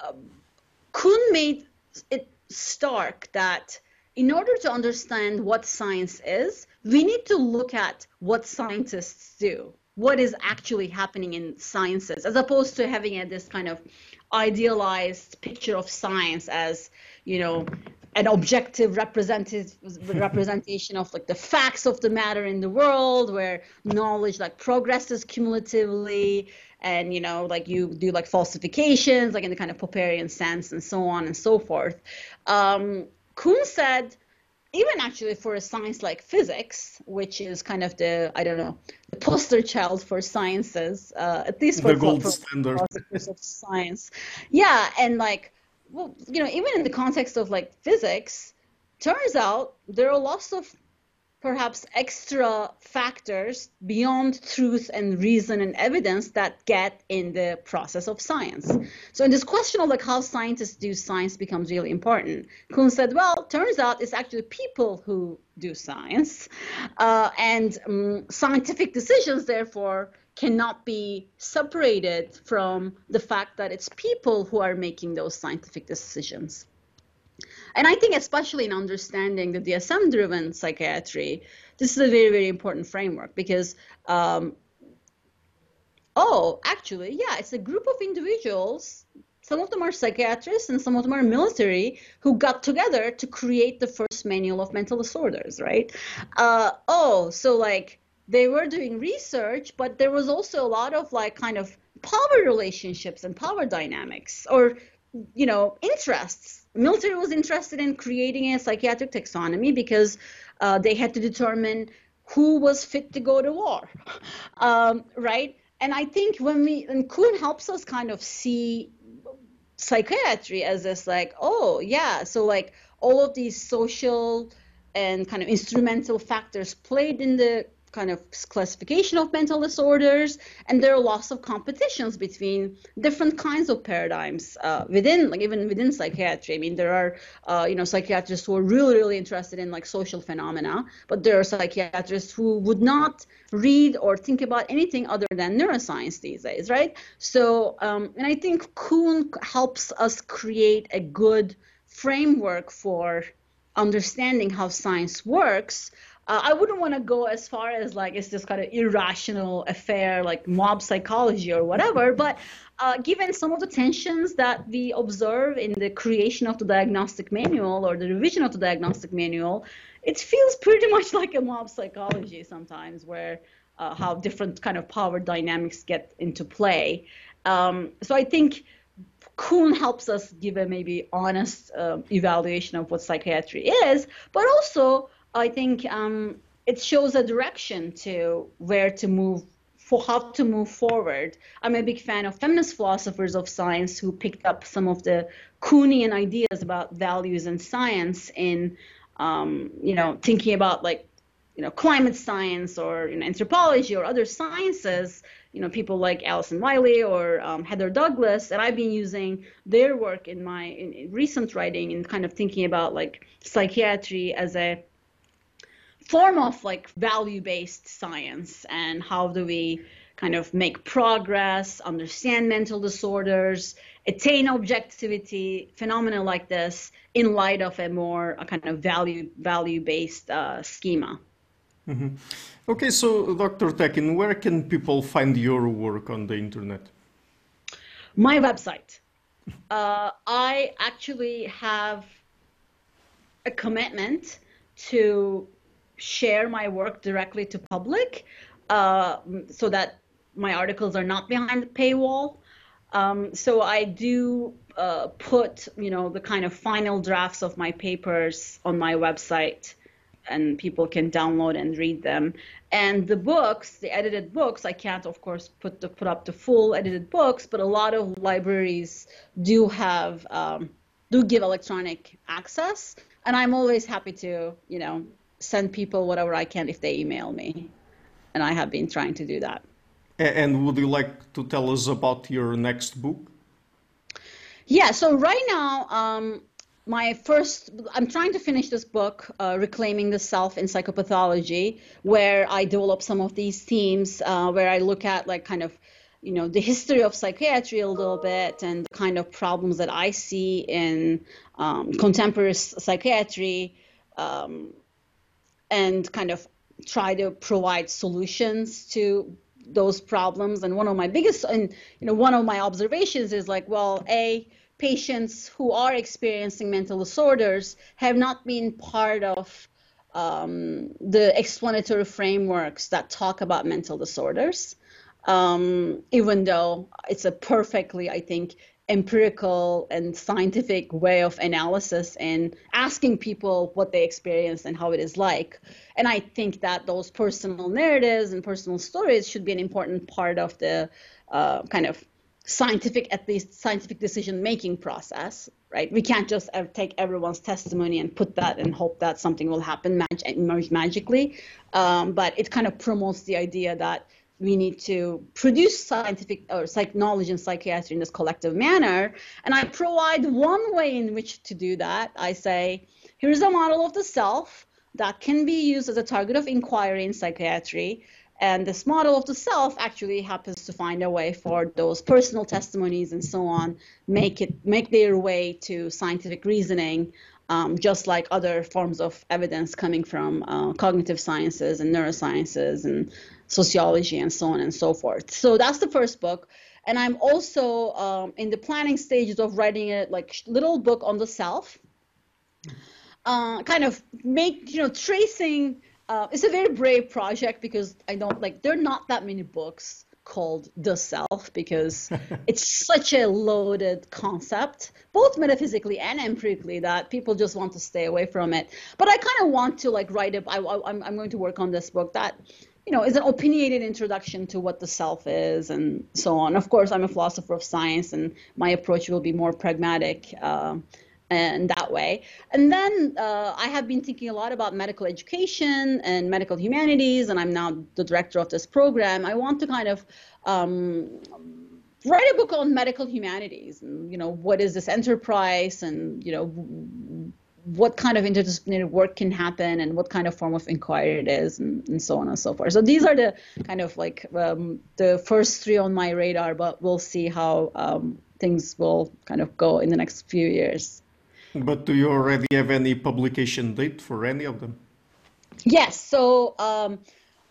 um, Kuhn made it stark that in order to understand what science is, we need to look at what scientists do, what is actually happening in sciences, as opposed to having a, this kind of idealized picture of science as, you know, an objective representative representation of like the facts of the matter in the world where knowledge like progresses cumulatively and you know like you do like falsifications like in the kind of popperian sense and so on and so forth. Um, kuhn said even actually for a science like physics which is kind of the i don't know the poster child for sciences uh, at least for the gold for standard. of science. Yeah and like well, you know, even in the context of like physics, turns out there are lots of perhaps extra factors beyond truth and reason and evidence that get in the process of science. So in this question of like how scientists do science becomes really important. Kuhn said, well, turns out it's actually people who do science, uh, and um, scientific decisions therefore cannot be separated from the fact that it's people who are making those scientific decisions. And I think, especially in understanding the DSM driven psychiatry, this is a very, very important framework because, um, oh, actually, yeah, it's a group of individuals. Some of them are psychiatrists and some of them are military who got together to create the first manual of mental disorders, right? Uh, oh, so like they were doing research, but there was also a lot of like kind of power relationships and power dynamics or you know interests military was interested in creating a psychiatric taxonomy because uh, they had to determine who was fit to go to war um, right? And i think when we and kuhn helps us kind of see psychiatry as this like oh yeah so like all of these social and kind of instrumental factors played in the kind of classification of mental disorders, and there are lots of competitions between different kinds of paradigms uh, within, like even within psychiatry. I mean, there are, uh, you know, psychiatrists who are really, really interested in like social phenomena, but there are psychiatrists who would not read or think about anything other than neuroscience these days, right? So, um, and I think Kuhn helps us create a good framework for understanding how science works uh, I wouldn't want to go as far as like it's this kind of irrational affair, like mob psychology or whatever. But uh, given some of the tensions that we observe in the creation of the diagnostic manual or the revision of the diagnostic manual, it feels pretty much like a mob psychology sometimes, where uh, how different kind of power dynamics get into play. Um, so I think Kuhn helps us give a maybe honest uh, evaluation of what psychiatry is, but also I think um, it shows a direction to where to move for how to move forward. I'm a big fan of feminist philosophers of science who picked up some of the Kuhnian ideas about values and science in, um, you know, thinking about like, you know, climate science or you know, anthropology or other sciences. You know, people like Alison Wylie or um, Heather Douglas, and I've been using their work in my in, in recent writing and kind of thinking about like psychiatry as a form of like value based science and how do we kind of make progress, understand mental disorders, attain objectivity, phenomena like this in light of a more a kind of value value based uh, schema. Mm-hmm. Okay, so Dr. Tekin, where can people find your work on the internet? My website. Uh, I actually have a commitment to share my work directly to public uh, so that my articles are not behind the paywall. Um, so I do uh, put, you know, the kind of final drafts of my papers on my website and people can download and read them. And the books, the edited books, I can't, of course, put the put up the full edited books, but a lot of libraries do have um, do give electronic access, and I'm always happy to, you know, send people whatever I can if they email me, and I have been trying to do that. And would you like to tell us about your next book? Yeah, so right now, um, my first i'm trying to finish this book uh, reclaiming the self in psychopathology where i develop some of these themes uh, where i look at like kind of you know the history of psychiatry a little bit and the kind of problems that i see in um, contemporary psychiatry um, and kind of try to provide solutions to those problems. And one of my biggest and you know one of my observations is like well a patients who are experiencing mental disorders have not been part of um, the explanatory frameworks that talk about mental disorders, um, even though it's a perfectly, I think, empirical and scientific way of analysis and asking people what they experience and how it is like. And I think that those personal narratives and personal stories should be an important part of the uh, kind of scientific at least scientific decision making process right we can't just take everyone's testimony and put that and hope that something will happen mag- magically um, but it kind of promotes the idea that we need to produce scientific or psych knowledge in psychiatry in this collective manner. And i provide one way in which to do that. I say here's a model of the self that can be used as a target of inquiry in psychiatry. And this model of the self actually happens to find a way for those personal testimonies and so on make it make their way to scientific reasoning um, just like other forms of evidence coming from uh, cognitive sciences and neurosciences and sociology and so on and so forth. So that's the first book. And i'm also um, in the planning stages of writing a like little book on the self. Uh, kind of make you know tracing uh, it's a very brave project because I don't like there are not that many books called the self because it's such a loaded concept both metaphysically and empirically that people just want to stay away from it. But i kind of want to like write it I, I'm, I'm going to work on this book that you know is an opinionated introduction to what the self is and so on. Of course i'm a philosopher of science and my approach will be more pragmatic uh, in that way. And then uh, I have been thinking a lot about medical education and medical humanities, and I'm now the director of this program. I want to kind of um, write a book on medical humanities, and you know what is this enterprise, and you know what kind of interdisciplinary work can happen and what kind of form of inquiry it is and, and so on and so forth so these are the kind of like um, the first three on my radar but we'll see how um, things will kind of go in the next few years but do you already have any publication date for any of them? Yes. So um,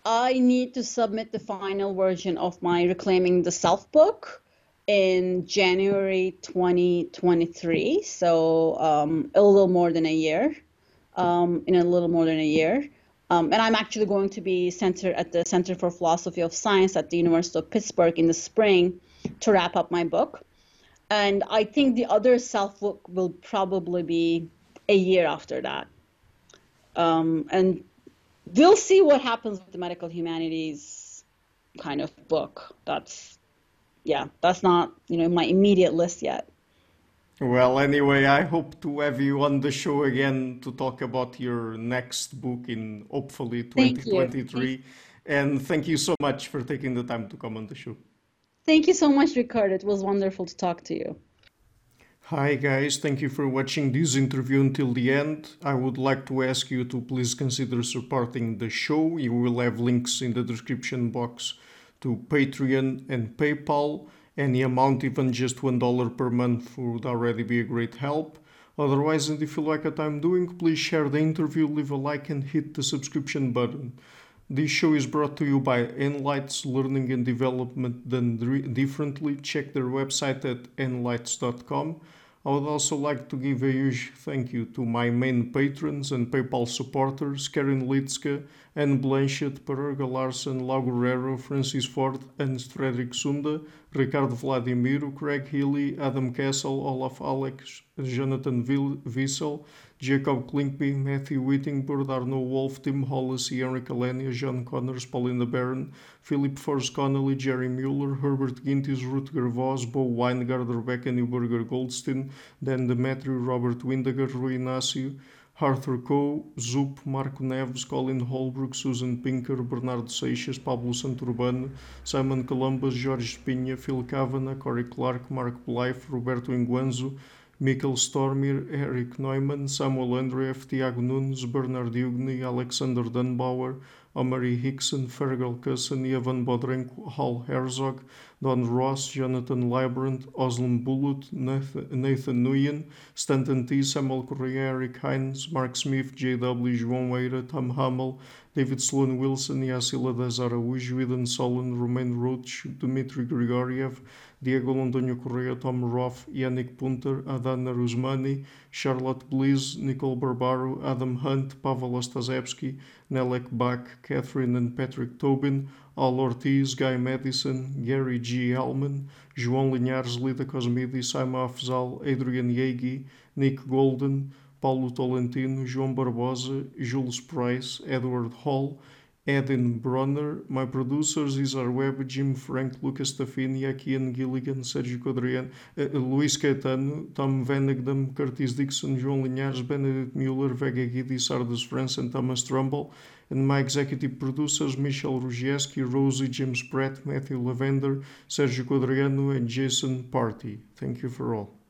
I need to submit the final version of my Reclaiming the Self book in January 2023. So um, a little more than a year. Um, in a little more than a year. Um, and I'm actually going to be center at the Center for Philosophy of Science at the University of Pittsburgh in the spring to wrap up my book and I think the other self book will probably be a year after that. Um, and we'll see what happens with the medical humanities kind of book. That's yeah, that's not you know my immediate list yet. Well, anyway, I hope to have you on the show again to talk about your next book in hopefully 2023. Thank and thank you so much for taking the time to come on the show. Thank you so much, Ricardo. It was wonderful to talk to you. Hi, guys. Thank you for watching this interview until the end. I would like to ask you to please consider supporting the show. You will have links in the description box to Patreon and PayPal. Any amount, even just $1 per month, would already be a great help. Otherwise, and if you like what I'm doing, please share the interview, leave a like, and hit the subscription button. This show is brought to you by Enlites Learning and Development Done Differently. Check their website at enlites.com. I would also like to give a huge thank you to my main patrons and PayPal supporters Karen Litska, Anne Blanchett, Parerga Larsen, Lau Guerrero, Francis Ford, and Frederick Sunda. Ricardo Vladimiro, Craig Healy, Adam Castle, Olaf Alex, Jonathan Wissel, Jacob Klinkby, Matthew Whittingbourd, Arno Wolf, Tim Hollis, Henry Kalenia, John Connors, Paulina Barron, Philip Force Connolly, Jerry Mueller, Herbert Gintis, Rutger Voss, Bo Weingard, Rebecca Newberger Goldstein, Dan Demetriou, Robert Windiger, Rui Inácio, Arthur Coe, Zup, Marco Neves, Colin Holbrook, Susan Pinker, Bernardo Seixas, Pablo Santurbano, Simon Columbus, Jorge Pinha, Phil Kavanagh, Corey Clark, Mark Blythe, Roberto Inguanzo, Mikkel Stormir, Eric Neumann, Samuel Andreev, Tiago Nunes, Bernard Ugni, Alexander Dunbauer, Omari Hickson, Fergal Cusson, Ivan Bodrenko, Hal Herzog, Don Ross, Jonathan Librand, Oslam Bulut, Nathan Nguyen, Stanton T, Samuel Correa, Eric Hines, Mark Smith, J.W. João Weira, Tom Hamel, David Sloan Wilson, Yasila das Araújo, Eden Solon, Romain Roach, Dmitry Grigoriev, Diego Londonho Correa, Tom Roth, Yannick Punter, Adana Rusmani, Charlotte Bliss, Nicole Barbaro, Adam Hunt, Pavel Ostazewski, Nelek Bach, Catherine and Patrick Tobin, Al Ortiz, Guy Madison, Gary G. Hellman, João Linhares, Lida Cosmidi, Simon Afzal, Adrian Yegi, Nick Golden, Paulo Tolentino, João Barbosa, Jules Price, Edward Hall, Edin Bronner, my producers Yzar Wehbe, Jim Frank, Lucas Tafini, Akian Gilligan, Sergiu Codreanu, uh, Luís Caetano, Tom Vanagdam, Curtis Dixon, João Linhares, Benedict Mueller, Vega Guidi, Sardus France, and Thomas Trumbull, and my executive producers Michel Rugieski, Rosie, James Pratt, Matthew Lavender, Sergiu Codreanu, and Jason Party. Thank you for all.